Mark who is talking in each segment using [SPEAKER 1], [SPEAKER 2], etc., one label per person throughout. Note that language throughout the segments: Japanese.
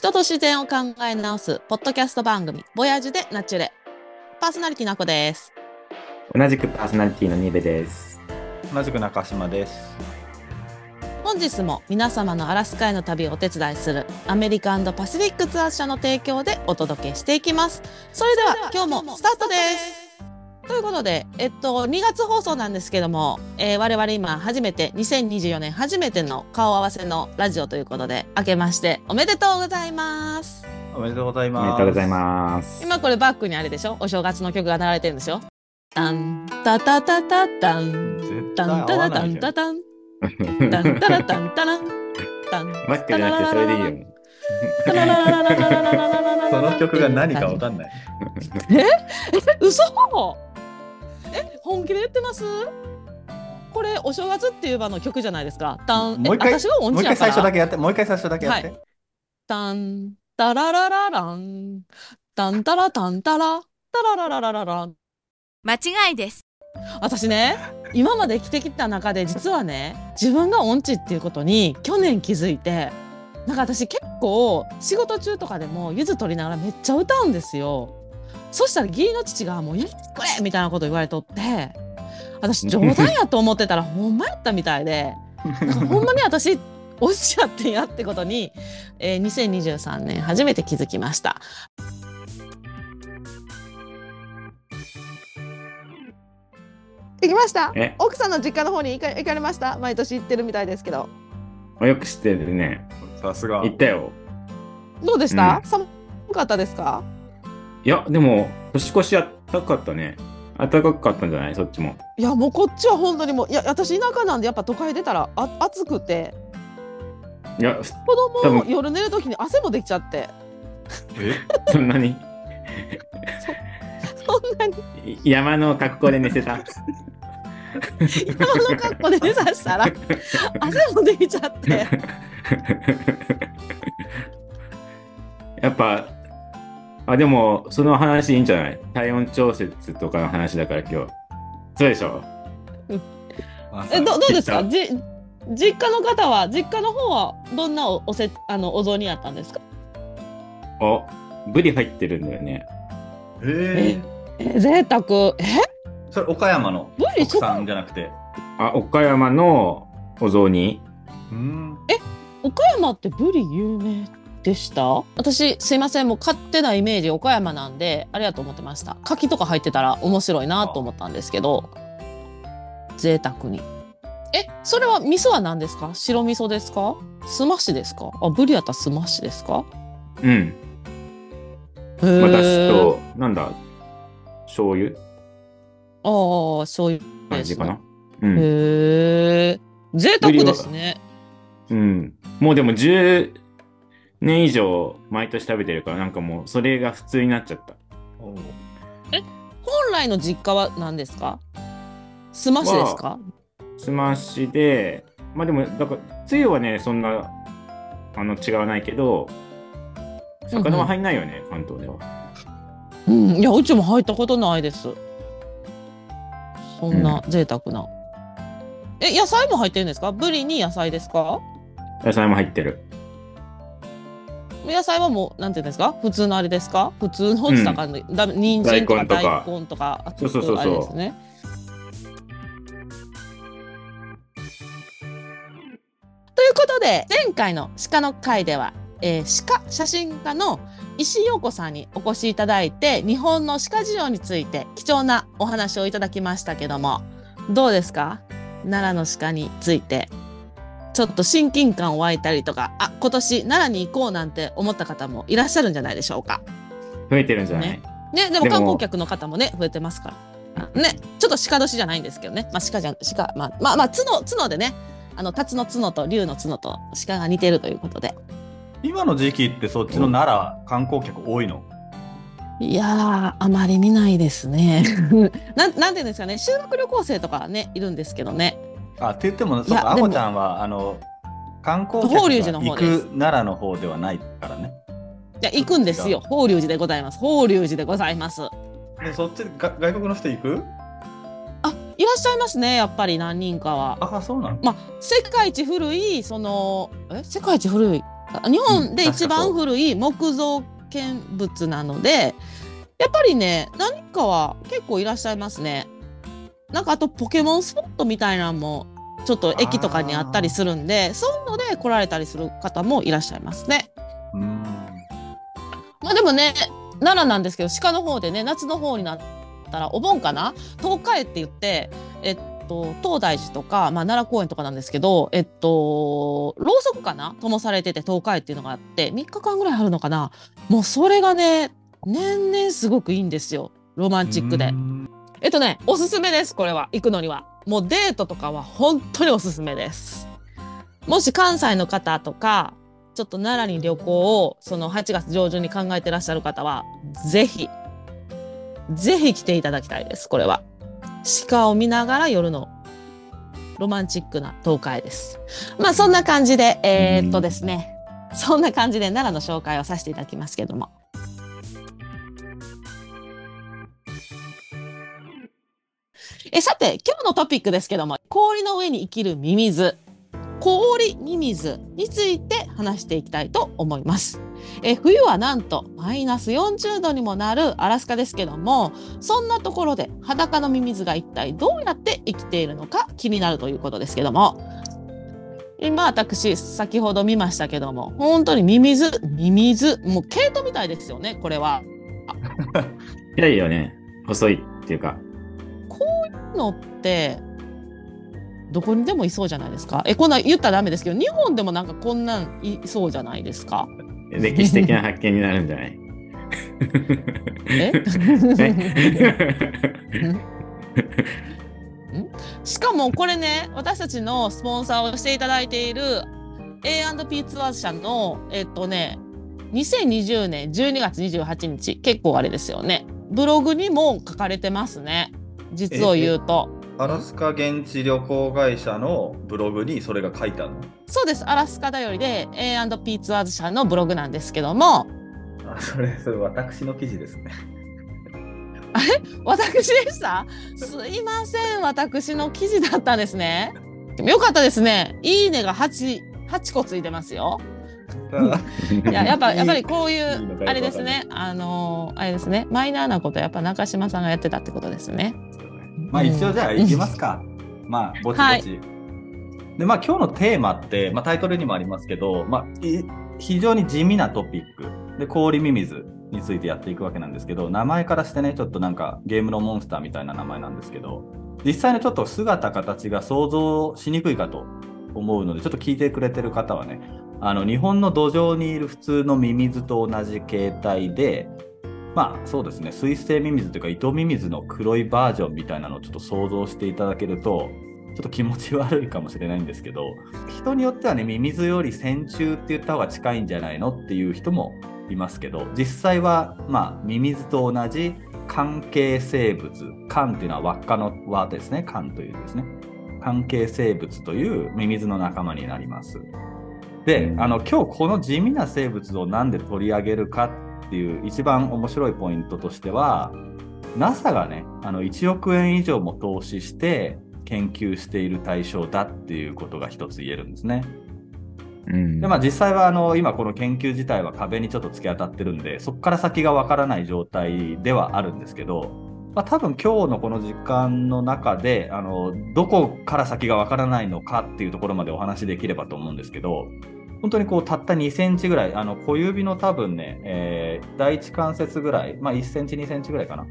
[SPEAKER 1] 人と自然を考え直すポッドキャスト番組ボヤージュでナチュレパーソナリティのあこです
[SPEAKER 2] 同じくパーソナリティのニベです。
[SPEAKER 3] 同じく中島です。
[SPEAKER 1] 本日も皆様のアラスカへの旅をお手伝いするアメリカンドパシフィックツアー社の提供でお届けしていきますそれでは今日もスタートですということで、えっと、2月放送なんですけども、えー、我々今初めて、2024年初めての顔合わせのラジオということで、明けましておめでとうございます。
[SPEAKER 3] おめでとうございます。
[SPEAKER 2] おめでとうございます。
[SPEAKER 1] 今これバックにあれでしょ？お正月の曲が流れてるんですタンタタタタタンタンタタタンタタンタンタタンタランタン
[SPEAKER 2] ックじゃなくてそれでいいよ。
[SPEAKER 3] その曲が何かわかんない。
[SPEAKER 1] え嘘え本気で言ってます？これお正月っていう場の曲じゃないですか。タン。え
[SPEAKER 3] もう一回
[SPEAKER 1] 私が音
[SPEAKER 3] もう一回
[SPEAKER 1] 痴やから
[SPEAKER 3] 最初だけやって。もう一回最初だけやって。
[SPEAKER 1] タンタララララン。タンタラタンタラ。タララララララン。
[SPEAKER 4] 間違いです。
[SPEAKER 1] 私ね今まで生きてきた中で実はね自分が音痴っていうことに去年気づいてなんか私結構仕事中とかでもゆず取りながらめっちゃ歌うんですよそしたら義理の父がもう「やってくれ!」みたいなこと言われとって 私冗談やと思ってたらほんまやったみたいでなんかほんまに私音痴やってんやってことに、えー2023年初めて気づきました行きました？
[SPEAKER 2] え、
[SPEAKER 1] 奥さんの実家の方に行か行かれました？毎年行ってるみたいですけど
[SPEAKER 2] よく知ってるね。
[SPEAKER 3] さすが。
[SPEAKER 2] 言ったよ。
[SPEAKER 1] どうでした、
[SPEAKER 2] う
[SPEAKER 1] 寒かったですか？
[SPEAKER 2] いや、でも、年越しあったかかったね。暖かかったんじゃない？そっちも。
[SPEAKER 1] いやもうこっちは本当にもういや私田舎なんでやっぱ都会出たらあ暑くて。
[SPEAKER 2] いや、
[SPEAKER 1] 子
[SPEAKER 2] 多
[SPEAKER 1] 供も
[SPEAKER 2] 分。
[SPEAKER 1] 夜寝る時に汗もできちゃって。
[SPEAKER 3] え？
[SPEAKER 2] そんなに？
[SPEAKER 1] そんなに。
[SPEAKER 2] い山の格好で寝せた？
[SPEAKER 1] 今の格好で寝させたら汗もできちゃって。
[SPEAKER 2] やっぱ、あ、でも、その話いいんじゃない？体温調節とかの話だから今日。そうでしょ？
[SPEAKER 1] えどどうですか？じ実家の方は実家の方はどんなおおせあのお雑煮やったんですか？
[SPEAKER 2] お、ブリ入ってるんだよね。
[SPEAKER 3] えー、
[SPEAKER 1] え贅沢。え？
[SPEAKER 3] それ岡山の
[SPEAKER 1] ブリ
[SPEAKER 3] 奥さんじゃなくて？
[SPEAKER 2] あ、岡山のお雑煮。
[SPEAKER 3] うん。
[SPEAKER 1] 岡山ってブリ有名でした？私すいません。もう勝手なイメージ岡山なんであれやと思ってました。牡蠣とか入ってたら面白いなと思ったんですけど贅沢に。えそれは味噌は何ですか？白味噌ですか？すましですか？あブリやったらすましですか？
[SPEAKER 2] うん。私と、なんだ、醤油？
[SPEAKER 1] ああ醤油
[SPEAKER 2] 感じかな？うん。
[SPEAKER 1] へえ贅沢ですね。
[SPEAKER 2] うん。もうでも10年以上毎年食べてるから、なんかもうそれが普通になっちゃった。
[SPEAKER 3] おう
[SPEAKER 1] 本来の実家は何ですか？すましですか、
[SPEAKER 2] すましで、まあでも、だから、つゆはね、そんな、あの、違わないけど、魚は入んないよね、関東では。
[SPEAKER 1] うん、いや、うちも入ったことないです。そんな贅沢な。え、野菜も入ってるんですか？ブリに野菜ですか？
[SPEAKER 2] 野菜も入ってる。
[SPEAKER 1] 野菜はもう、なんていうんですか？普通のあれですか？普通のした感じ、だ人参とか
[SPEAKER 2] 大根とか。
[SPEAKER 1] あ
[SPEAKER 2] そうそうそうそう。
[SPEAKER 1] ですね。ということで、前回の鹿の回では、えー鹿写真家の石井陽子さんにお越しいただいて、日本の鹿事情について貴重なお話をいただきましたけども、どうですか？奈良の鹿について。ちょっと親近感湧いたりとか、あ、今年奈良に行こうなんて思った方もいらっしゃるんじゃないでしょうか。
[SPEAKER 2] 増えてるんじゃない、
[SPEAKER 1] ねね、でも観光客の方もね、増えてますから。あね、ちょっと鹿年じゃないんですけどね。まあ鹿じゃん、鹿、まあまあまあ角、角でね、あの、辰の角と竜の角と鹿が似てるということで。
[SPEAKER 3] 今の時期ってそっちの奈良観光客多いの？
[SPEAKER 1] いやー、あまり見ないですね。なん、なんていうんですかね、修学旅行生とかね、いるんですけどね。
[SPEAKER 3] あって言っても、そうか、あこちゃんは、あの、観光客が行く奈良の方ではないからね。
[SPEAKER 1] いや、行くんですよ。法隆寺でございます。法隆寺でございます。
[SPEAKER 3] でそっちが外国の人行く？
[SPEAKER 1] あ、いらっしゃいますね、やっぱり何人かは。
[SPEAKER 3] ああ、そうなの
[SPEAKER 1] まあ、世界一古い、その、え、世界一古い？日本で一番古い木造建物なので、やっぱりね、何かは結構いらっしゃいますね。なんかあとポケモンスポットみたいなのも、ちょっと駅とかにあったりするんで、そういうので来られたりする方もいらっしゃいますね。
[SPEAKER 3] うん。
[SPEAKER 1] まあでもね、奈良なんですけど、鹿の方でね、夏の方になったら、お盆かな？東海って言って、えっと、東大寺とか、まあ、奈良公園とかなんですけど、えっと、ろうそくかな？灯されてて東海っていうのがあって、3日間ぐらいあるのかな？もうそれがね、年々すごくいいんですよ。ロマンチックで
[SPEAKER 3] う。ん
[SPEAKER 1] えっとね、おすすめです、これは。行くのには。もうデートとかは本当におすすめです。もし関西の方とか、ちょっと奈良に旅行をその8月上旬に考えてらっしゃる方は、ぜひ、ぜひ来ていただきたいです、これは。鹿を見ながら夜のロマンチックな東海です。まあそんな感じで、えーっとですね、そんな感じで奈良の紹介をさせていただきますけども。えさて今日のトピックですけども氷の上に生きるミミズ。氷ミミズについて話していきたいと思います。え冬はなんとマイナス40度にもなるアラスカですけどもそんなところで裸のミミズが一体どうやって生きているのか気になるということですけども。今私先ほど見ましたけども本当にミミズミミズもう毛糸みたいですよねこれは。
[SPEAKER 2] いやいやね、細いっていうか、
[SPEAKER 1] こういうのってどこにでもいそうじゃないですか。えこんなん言ったらダメですけど日本でもなんかこんなんいそうじゃないですか。
[SPEAKER 2] 歴史的な発見になるんじゃない？
[SPEAKER 1] え？
[SPEAKER 2] え？
[SPEAKER 1] しかもこれね私たちのスポンサーをしていただいている A&P ツアーズ社のえっとね2020年12月28日結構あれですよね。ブログにも書かれてますね実を言うと。
[SPEAKER 3] アラスカ現地旅行会社のブログにそれが書いてあるの？
[SPEAKER 1] そうです。アラスカだよりで A&P ツアーズ社のブログなんですけども。
[SPEAKER 3] あそれ、それ私の記事ですね。
[SPEAKER 1] 私でした？すいません私の記事だったんですね。でもよかったですね。いいねが 8, 8個ついてますよ。い ややっぱやっぱりこういうあれですね。あのあれですね。マイナーなことやっぱ中島さんがやってたってことですね
[SPEAKER 3] まあ一応じゃあ行きますか。まあぼちぼち。でまあ今日のテーマって、まあ、タイトルにもありますけど、まあ、い非常に地味なトピックで氷ミミズについてやっていくわけなんですけど名前からしてねちょっとなんかゲームのモンスターみたいな名前なんですけど実際のちょっと姿形が想像しにくいかと思うのでちょっと聞いてくれてる方はねあの日本の土壌にいる普通のミミズと同じ形態でまあそうですね。水性ミミズというか糸ミミズの黒いバージョンみたいなのをちょっと想像していただけるとちょっと気持ち悪いかもしれないんですけど人によってはねミミズより線虫って言った方が近いんじゃないのっていう人もいますけど実際はまあミミズと同じ関係生物関っていうのは輪っかの輪ですね。関というですね。関係生物というミミズの仲間になります。であの今日この地味な生物をなんで取り上げるかっていう一番面白いポイントとしては NASA がねあの1億円以上も投資して研究している対象だっていうことが一つ言えるんですね。
[SPEAKER 2] うん
[SPEAKER 3] でまあ実際はあの今この研究自体は壁にちょっと突き当たってるんでそこから先がわからない状態ではあるんですけど、まあ、多分今日のこの時間の中であのどこから先がわからないのかっていうところまでお話しできればと思うんですけど本当にこうたった2センチぐらいあの小指の多分ね、えー第一関節ぐらい、まあ、1センチ2センチぐらいかな、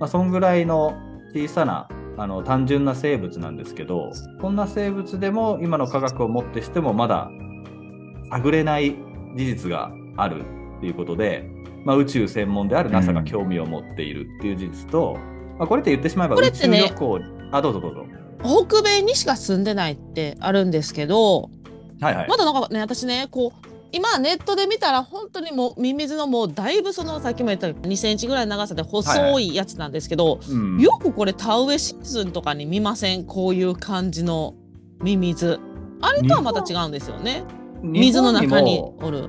[SPEAKER 3] まあ、そんぐらいの小さなあの単純な生物なんですけどこんな生物でも今の科学をもってしてもまだ探れない事実があるっていうことで、まあ、宇宙専門である NASA が興味を持っているっていう事実と、まあ、これって言ってしまえば宇宙旅行、あどうぞどうぞ。
[SPEAKER 1] 北米にしか住んでないってあるんですけど
[SPEAKER 3] はいはい、
[SPEAKER 1] まだなんかね私ねこう今ネットで見たら本当にもうミミズのもうだいぶそのさっきも言った2センチぐらいの長さで細いやつなんですけど、
[SPEAKER 3] うん。
[SPEAKER 1] よくこれ田植えシーズンとかに見ません？こういう感じのミミズ。あれとはまた違うんですよね。水の中におる。
[SPEAKER 3] も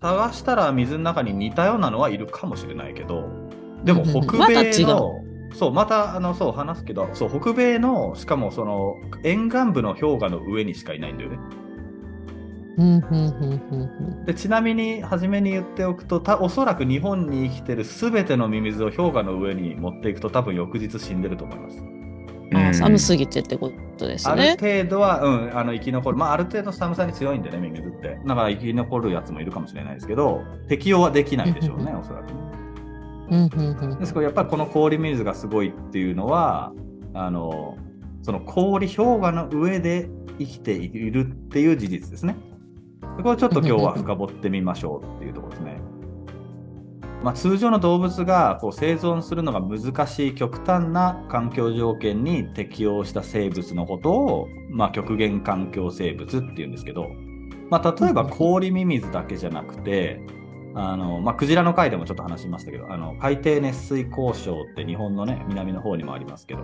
[SPEAKER 3] 探したら水の中に似たようなのはいるかもしれないけどでも
[SPEAKER 1] うんうん
[SPEAKER 3] 北
[SPEAKER 1] また違う。
[SPEAKER 3] 米の、そうまたあのそう話すけどそう北米のしかもその沿岸部の氷河の上にしかいないんだよね。
[SPEAKER 1] うんうんうん
[SPEAKER 3] でちなみに初めに言っておくとたおそらく日本に生きてる全てのミミズを氷河の上に持っていくと多分翌日死んでると思います。
[SPEAKER 1] うんあ寒すぎてってことです
[SPEAKER 3] ある
[SPEAKER 1] ね。
[SPEAKER 3] 程度は、うん、あの生き残る、まあ、ある程度寒さに強いんでね、ミミズって。だから生き残るやつもいるかもしれないですけど、適応はできないでしょうね、おそらくね。
[SPEAKER 1] うんうんうん
[SPEAKER 3] ですから、やっぱりこの氷水がすごいっていうのは、あのその氷氷河の上で生きているっていう事実ですね。これをちょっと今日は深掘ってみましょうっていうところですね。まあ、通常の動物がこう生存するのが難しい極端な環境条件に適応した生物のことを、まあ、極限環境生物っていうんですけど、まあ、例えば氷ミミズだけじゃなくて、あのまあ、クジラの回でもちょっと話しましたけど、あの海底熱水鉱床って日本のね、南の方にもありますけど、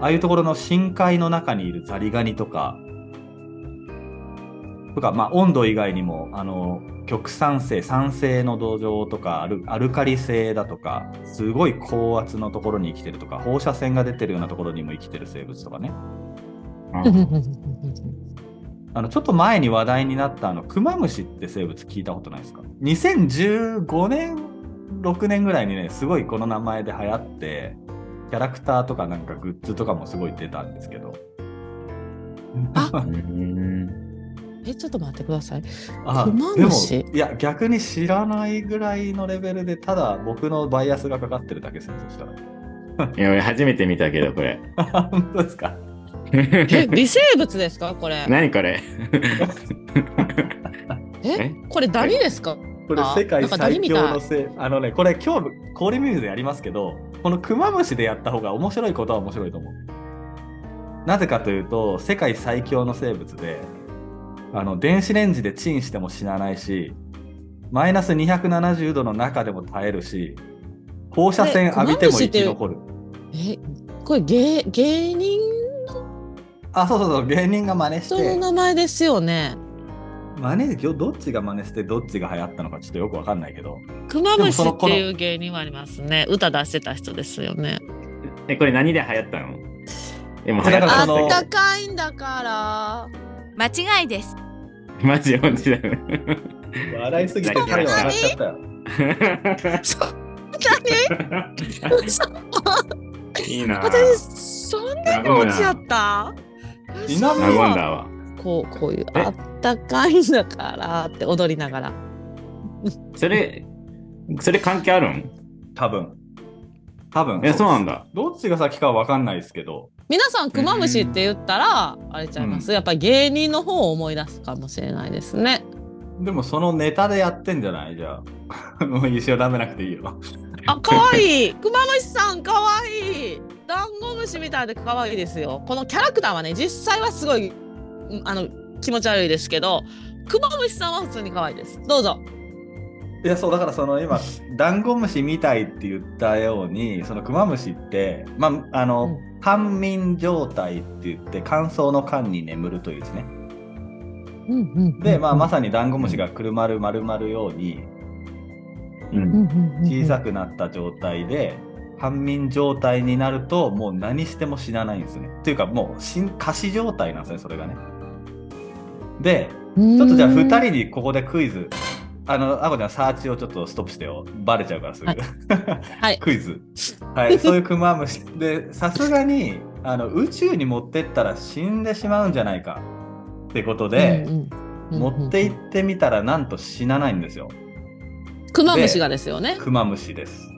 [SPEAKER 3] ああいうところの深海の中にいるザリガニとか、とか、まあ、温度以外にも、あの、極酸性、酸性の土壌とかアル、アルカリ性だとか、すごい高圧のところに生きてるとか、放射線が出てるようなところにも生きてる生物とかね。あの、ちょっと前に話題になった、あの、クマムシって生物聞いたことないですか ?2015 年、6年ぐらいにね、すごいこの名前で流行って、キャラクターとかなんかグッズとかもすごい出たんですけど。
[SPEAKER 1] えちょっと待ってください。
[SPEAKER 3] あ
[SPEAKER 1] クマ
[SPEAKER 3] でも
[SPEAKER 1] ムシ
[SPEAKER 3] いや逆に知らないぐらいのレベルでただ僕のバイアスがかかってるだけですねそしたら。
[SPEAKER 2] いや、俺初めて見たけど、これ。
[SPEAKER 3] 本当ですか？
[SPEAKER 1] え微生物ですか？これ。
[SPEAKER 2] 何これ？
[SPEAKER 1] え
[SPEAKER 2] え？
[SPEAKER 1] これダニですか？
[SPEAKER 3] これ
[SPEAKER 1] あ
[SPEAKER 3] 世界最強のせあのねこれ今日氷ミミズでやりますけどこのクマムシでやった方が面白いことは面白いと思う。なぜかというと世界最強の生物であの電子レンジでチンしても死なないしマイナス270度の中でも耐えるし放射線浴びても生き残る
[SPEAKER 1] えこれ芸芸人
[SPEAKER 3] あそうそうそう芸人が真似し
[SPEAKER 1] 人の
[SPEAKER 3] て
[SPEAKER 1] 名前ですよね。
[SPEAKER 3] 真似でどっちが真似してどっちが流行ったのかちょっとよくわかんないけど
[SPEAKER 1] クマムシっていう芸人はありますね。歌出してた人ですよね。
[SPEAKER 2] え、これ何で流行ったの？でも
[SPEAKER 3] これ
[SPEAKER 2] 流行った
[SPEAKER 1] あ
[SPEAKER 3] だからその
[SPEAKER 1] ったかいんだから。
[SPEAKER 4] 間違いです。
[SPEAKER 2] マジマジだよ。
[SPEAKER 3] 笑いすぎて彼は笑っちゃったよ
[SPEAKER 1] そ
[SPEAKER 2] いいなぁ。
[SPEAKER 1] 私そんなに落ちちゃった？
[SPEAKER 3] ちなみに。
[SPEAKER 1] こうこういう
[SPEAKER 2] え
[SPEAKER 1] あったかいんだからって踊りながら。
[SPEAKER 2] それ、それ関係あるん？
[SPEAKER 3] 多分多分
[SPEAKER 2] え、そうなんだ。
[SPEAKER 3] どっちが先かはわかんないですけど
[SPEAKER 1] 皆さんクマムシって言ったらあれちゃいます？やっぱり芸人の方を思い出すかもしれないですね。
[SPEAKER 3] でもそのネタでやってんじゃない？じゃあもう 一生舐めなくていいよ
[SPEAKER 1] あ、可愛いクマムシさん可愛いダンゴムシみたいで可愛いですよ。このキャラクターはね、実際はすごい、うんあの、気持ち悪いですけど、クマムシさんは普通に可愛いです。どうぞ。
[SPEAKER 3] いやそうだからその今ダンゴムシみたいって言ったようにそのクマムシってまああの、
[SPEAKER 1] う
[SPEAKER 3] 乾眠状態って言って乾燥の間に眠るというですね
[SPEAKER 1] うんうん
[SPEAKER 3] で、まあ、まさにダンゴムシがくるまる丸まるように
[SPEAKER 2] うん。
[SPEAKER 3] 小さくなった状態で半眠状態になるともう何しても死なないんですね。というかもう死ん仮死状態なんですねそれがね。で
[SPEAKER 1] ち
[SPEAKER 3] ちょっとじゃあ2
[SPEAKER 1] 人
[SPEAKER 3] 人にここでクイズ。あの、あこちゃんサーチをちょっとストップしてよ。バレちゃうからすぐ。
[SPEAKER 1] はいはい
[SPEAKER 3] クイズ。はい、そういうクマムシ。で、さすがにあの宇宙に持ってったら死んでしまうんじゃないかってことで、持って行ってみたらなんと死なないんですよ。
[SPEAKER 1] クマムシがですよね。
[SPEAKER 3] クマムシです。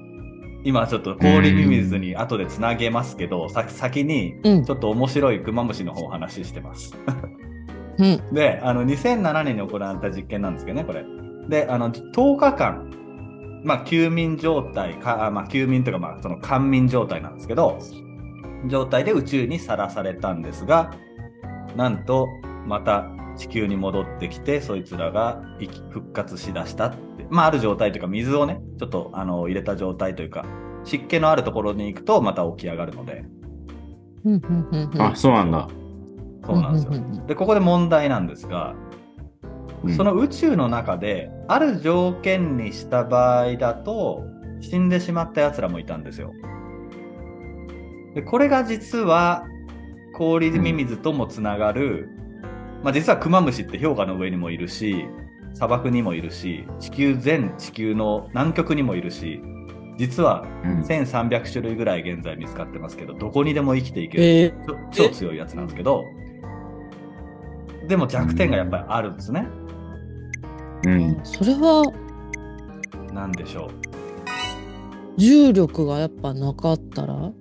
[SPEAKER 3] 今ちょっと氷ミミズに後でつなげますけど、さ先に
[SPEAKER 1] うん
[SPEAKER 3] ちょっと面白いクマムシの方をお話ししてます。
[SPEAKER 1] うん
[SPEAKER 3] で、あの2007年に行われた実験なんですけどね、これ。で、あの10日間、まあ休眠状態か、あまあ休眠というかまあその寒眠状態なんですけど、状態で宇宙にさらされたんですが、なんとまた地球に戻ってきて、そいつらが生き復活しだしたって、まあある状態というか水をね、ちょっとあの入れた状態というか、湿気のあるところに行くとまた起き上がるので、
[SPEAKER 1] うんうんうんうん
[SPEAKER 2] あ、そうなんだ。
[SPEAKER 3] そうなんですよ。
[SPEAKER 1] うんうんうん
[SPEAKER 3] で、ここで問題なんですが、
[SPEAKER 2] うん
[SPEAKER 3] その宇宙の中で、ある条件にした場合だと、死んでしまった奴らもいたんですよ。でこれが実は、氷ミミズともつながる、まあ、実はクマムシって氷河の上にもいるし、砂漠にもいるし、地球全地球の南極にもいるし、実は
[SPEAKER 2] うん
[SPEAKER 3] 1300種類ぐらい現在見つかってますけど、どこにでも生きていける、
[SPEAKER 1] え
[SPEAKER 3] ちょ超強いやつなんですけど、でも弱点がやっぱりあるんですね。
[SPEAKER 2] うん。
[SPEAKER 1] それは
[SPEAKER 3] なんでしょう？
[SPEAKER 1] 重力がやっぱなかったら？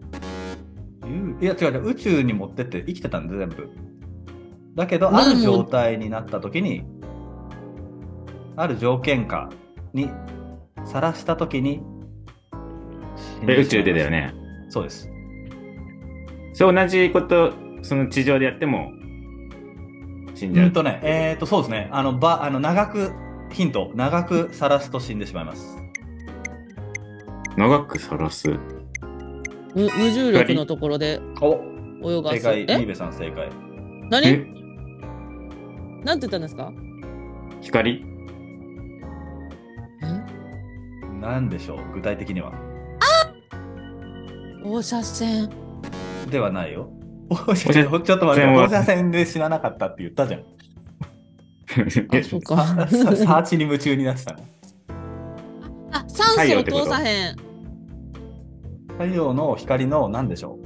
[SPEAKER 3] いや違う違う宇宙に持ってって生きてたんで全部だけど
[SPEAKER 1] うん
[SPEAKER 3] ある状態になった時にある条件下にさらした時に
[SPEAKER 2] 宇宙でだよね。
[SPEAKER 3] そうです
[SPEAKER 2] そう同じこと、その地上でやっても死んじゃう。
[SPEAKER 3] うんとねえっ、とそうですねあのばあの長くヒント長くさらすと死んでしまいます。
[SPEAKER 2] 長くさらす？
[SPEAKER 1] 無無重力のところで
[SPEAKER 3] お
[SPEAKER 1] 泳がす。
[SPEAKER 3] 正解リー
[SPEAKER 1] え
[SPEAKER 3] ベさん正解。
[SPEAKER 1] 何？
[SPEAKER 2] え？
[SPEAKER 1] なんて言ったんですか？
[SPEAKER 2] 光？
[SPEAKER 1] え？
[SPEAKER 3] なんでしょう具体的には。
[SPEAKER 1] 放射線。
[SPEAKER 3] ではないよ。おちょちょっと待って放射線で死ななかったって言ったじゃん
[SPEAKER 1] あそうか。
[SPEAKER 3] サーチに夢中になってたの？
[SPEAKER 1] あ酸素を通さへん。
[SPEAKER 3] 太陽の光の何でしょ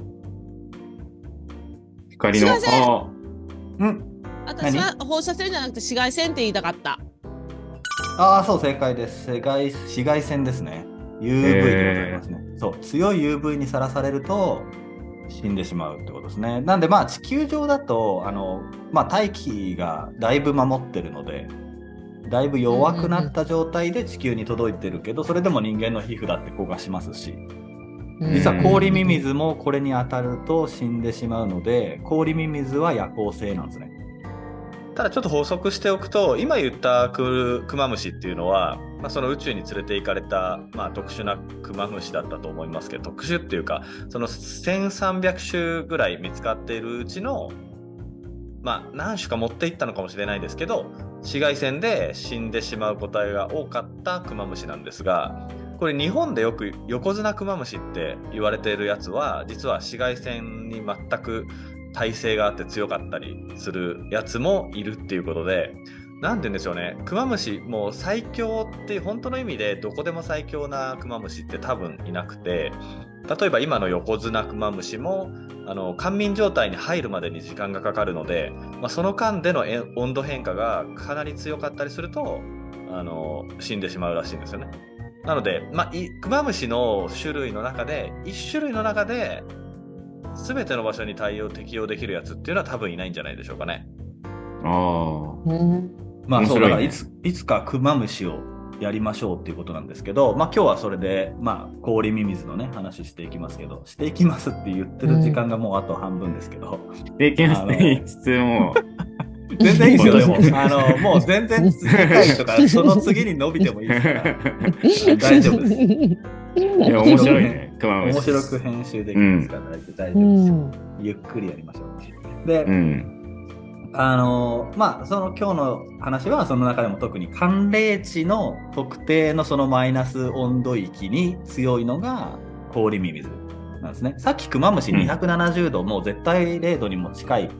[SPEAKER 2] 光の。
[SPEAKER 1] 紫外線。
[SPEAKER 2] あ
[SPEAKER 3] ううん。
[SPEAKER 1] 私は放射線じゃなくて紫外線って言いたかった。
[SPEAKER 3] ああ、そう、正解です。紫外紫外線ですね。UV でございますね。そう、強い UV にさらされると死んでしまうってことですね。なんで、まあ、地球上だと、あの、まあ、大気がだいぶ守ってるので、だいぶ弱くなった状態で地球に届いてるけど、それでも人間の皮膚だって焦がしますし、実は氷ミミズもこれに当たると死んでしまうので、氷ミミズは夜行性なんですね。
[SPEAKER 4] ただちょっと補足しておくと今言ったククマムシっていうのは、まあ、その宇宙に連れて行かれた、まあ、特殊なクマムシだったと思いますけど特殊っていうかその1300種ぐらい見つかっているうちのまあ何種か持っていったのかもしれないですけど紫外線で死んでしまう個体が多かったクマムシなんですがこれ日本でよく横綱クマムシって言われているやつは実は紫外線に全く耐性があって強かったりするやつもいるっていうことで何て言うんでしょうねクマムシもう最強って本当の意味でどこでも最強なクマムシって多分いなくて例えば今の横綱クマムシもあの寒眠状態に入るまでに時間がかかるので、まあ、その間でのえ温度変化がかなり強かったりするとあの死んでしまうらしいんですよね。なので、まあ、いクマムシの種類の中で1種類の中で全ての場所に対応適用できるやつっていうのは多分いないんじゃないでしょうかね。
[SPEAKER 2] あ。あ
[SPEAKER 1] うん
[SPEAKER 3] まあ、そうだからいついつかクマムシをやりましょうっていうことなんですけど、まあ今日はそれで、まあ氷ミミズのね、話していきますけど、していきますって言ってる時間がもうあと半分ですけど、
[SPEAKER 2] あ。できますって言いつつも、
[SPEAKER 3] 全然いいですよ、でも。あの、もう全然次回とか、その次に伸びてもいいですから、大丈夫です。
[SPEAKER 2] いや、面白いね。クマムシ。
[SPEAKER 3] 面白く編集できますから、大
[SPEAKER 1] う
[SPEAKER 3] 丈夫ですよ。
[SPEAKER 1] ん
[SPEAKER 3] ゆっくりやりましょう。で、
[SPEAKER 2] うん。
[SPEAKER 3] あのまあその今日の話はその中でも特に寒冷地の特定のそのマイナス温度域に強いのが氷ミミズなんですね。さっきクマムシ
[SPEAKER 2] うん
[SPEAKER 3] 270度、もう絶対0度にも近い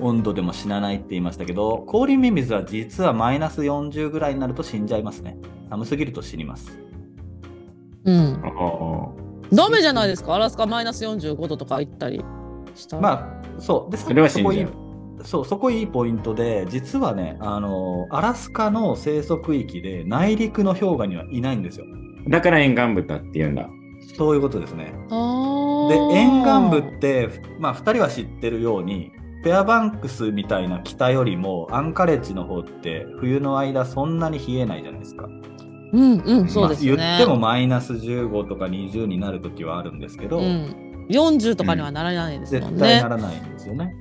[SPEAKER 3] 温度でも死なないって言いましたけど氷ミミズは実はマイナス40ぐらいになると死んじゃいますね。寒すぎると死にます。
[SPEAKER 1] うん
[SPEAKER 2] ああ。
[SPEAKER 1] ダメじゃないですかアラスカマイナス45度とか行ったりしたら
[SPEAKER 3] まあそうで
[SPEAKER 2] それは死んじゃう。
[SPEAKER 3] そう、そこいいポイントで、実はね、あの、アラスカの生息域で内陸の氷河にはいないんですよ。
[SPEAKER 2] だから沿岸豚って言うんだ。
[SPEAKER 3] そういうことですね。で、沿岸部って、まあ、2人は知ってるように、フェアバンクスみたいな北よりも、アンカレッジの方って、冬の間そんなに冷えないじゃないですか。
[SPEAKER 1] うんうんそうですよね、
[SPEAKER 3] まあ言ってもマイナス15とか20になるときはあるんですけど、
[SPEAKER 1] うん、40とかにはならないですもん
[SPEAKER 3] 絶対
[SPEAKER 1] ね
[SPEAKER 3] ならないんですよね。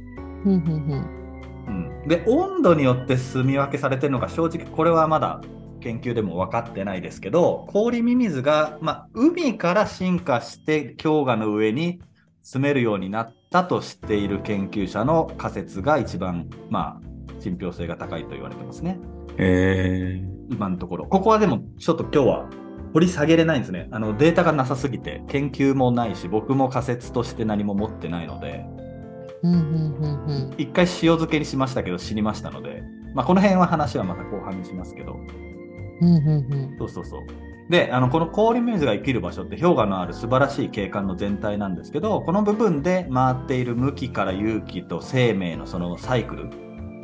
[SPEAKER 1] うんうん
[SPEAKER 3] うん、で温度によって住み分けされてるのか正直これはまだ研究でも分かってないですけど氷ミミズが、まあ、海から進化して氷河の上に住めるようになったとしている研究者の仮説が一番、まあ、信憑性が高いと言われてますね。
[SPEAKER 2] へえ。
[SPEAKER 3] 今のところ。ここはでもちょっと今日は掘り下げれないんですね。あのデータがなさすぎて研究もないし僕も仮説として何も持ってないので一回塩漬けにしましたけど死にましたので、まあ、この辺は話はまた後半にしますけど、
[SPEAKER 1] うんうんうん。
[SPEAKER 3] そうそうそう。で、あの、この氷水が生きる場所って氷河のある素晴らしい景観の全体なんですけど、この部分で回っている向きから勇気と生命のそのサイクル、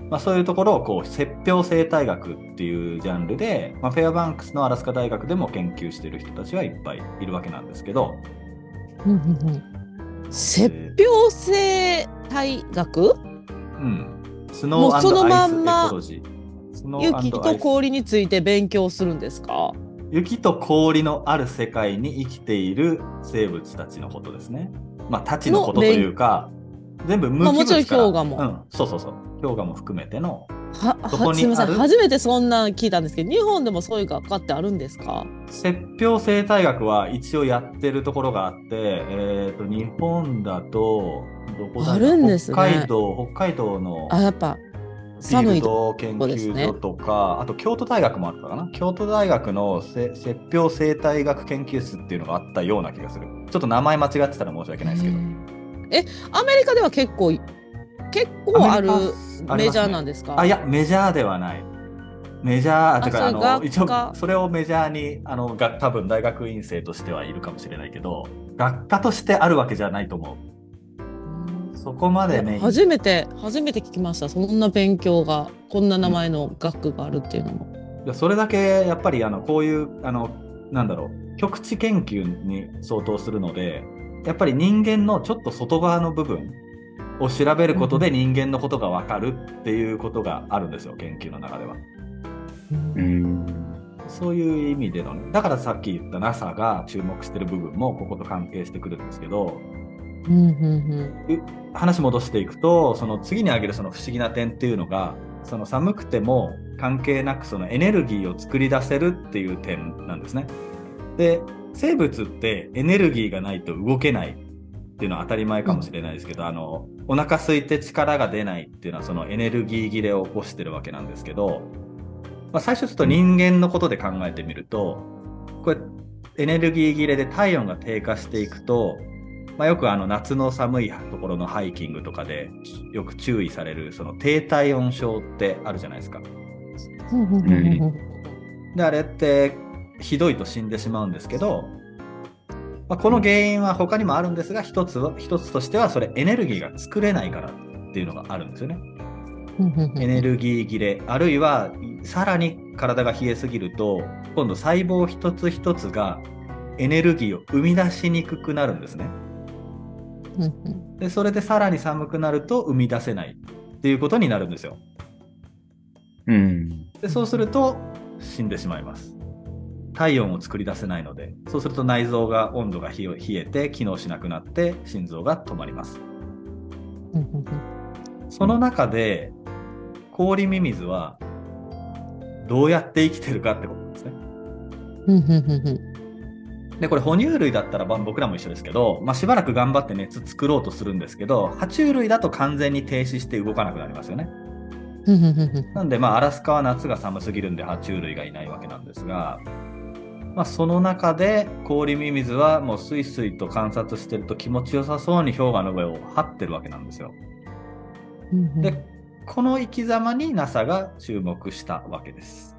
[SPEAKER 3] まあ、そういうところをこう、雪氷生態学っていうジャンルで、まあ、フェアバンクスのアラスカ大学でも研究している人たちはいっぱいいるわけなんですけど、
[SPEAKER 1] うんうんうん雪氷生態学？
[SPEAKER 3] うん。スノ
[SPEAKER 1] もうそのまんま雪と氷について勉強するんですか？
[SPEAKER 3] 雪と氷のある世界に生きている生物たちのことですね。まあ、たちのことというか、全部無機物から、
[SPEAKER 1] まあもちろん氷河も
[SPEAKER 3] うん、そうそうそう。氷河も含めての。
[SPEAKER 1] ははすみません。初めてそんな聞いたんですけど日本でもそういう学科ってあるんですか？
[SPEAKER 3] 雪氷生態学は一応やってるところがあって、えっ、と、日本だと、どこだ
[SPEAKER 1] あるんですね。
[SPEAKER 3] 北海道、北海道の
[SPEAKER 1] あやっぱ寒いと
[SPEAKER 3] 研究所とか、あと京都大学もあったかな？京都大学のせ雪氷生態学研究室っていうのがあったような気がする。ちょっと名前間違ってたら申し訳ないですけど。
[SPEAKER 1] えアメリカでは結構結構ある
[SPEAKER 3] アメ
[SPEAKER 1] ジャーなんですか？
[SPEAKER 3] あ、いや、メジャーではない。メジャー、だから、あの、一応
[SPEAKER 1] 科、
[SPEAKER 3] それをメジャーに、あの、が多分大学院生としてはいるかもしれないけど、学科としてあるわけじゃないと思う。そこまでメイン。
[SPEAKER 1] 初めて初めて聞きましたそんな勉強がこんな名前の学部があるっていうのも、
[SPEAKER 3] いやそれだけ、やっぱり、あの、こういう、あの、なんだろう、極地研究に相当するので、やっぱり人間のちょっと外側の部分を調べることで人間のことがわかるっていうことがあるんですよ、研究の中では。
[SPEAKER 2] うん。
[SPEAKER 3] そういう意味でのね、だからさっき言った NASA が注目してる部分もここと関係してくるんですけど、
[SPEAKER 1] うんうん
[SPEAKER 3] う話戻していくと、その次に挙げるその不思議な点っていうのが、その寒くても関係なくそのエネルギーを作り出せるっていう点なんですね。で、生物ってエネルギーがないと動けないっていうのは当たり前かもしれないですけど、あの、お腹空いて力が出ないっていうのはそのエネルギー切れを起こしてるわけなんですけど、まあ、最初ちょっと人間のことで考えてみると、これエネルギー切れで体温が低下していくと、まあ、よくあの夏の寒いところのハイキングとかでよく注意されるその低体温症ってあるじゃないですか。
[SPEAKER 1] うん
[SPEAKER 3] で、あれってひどいと死んでしまうんですけど、まあ、この原因は他にもあるんですが、一つは、一つとしてはそれエネルギーが作れないからっていうのがあるんですよね。エネルギー切れ、あるいはさらに体が冷えすぎると、今度細胞一つ一つがエネルギーを生み出しにくくなるんですね。
[SPEAKER 1] うんうん
[SPEAKER 3] で、それでさらに寒くなると生み出せないっていうことになるんですよ。
[SPEAKER 2] うん。
[SPEAKER 3] で、そうすると死んでしまいます。体温を作り出せないので、そうすると内臓が温度が冷えて機能しなくなって心臓が止まります。その中で氷ミミズはどうやって生きてるかってことなんですね。で、これ哺乳類だったらまあ僕らも一緒ですけど、まあ、しばらく頑張って熱作ろうとするんですけど、爬虫類だと完全に停止して動かなくなりますよね。なんで、まあ、アラスカは夏が寒すぎるんで、爬虫類がいないわけなんですが、まあ、その中で氷ミミズはもうスイスイと観察してると気持ちよさそうに氷河の上を張ってるわけなんですよ。
[SPEAKER 1] うんうん
[SPEAKER 3] で、この生き様に NASA が注目したわけです。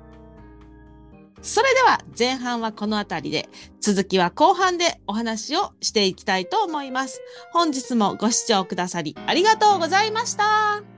[SPEAKER 1] それでは前半はこの辺りで続きは後半でお話をしていきたいと思います。本日もご視聴くださりありがとうございました。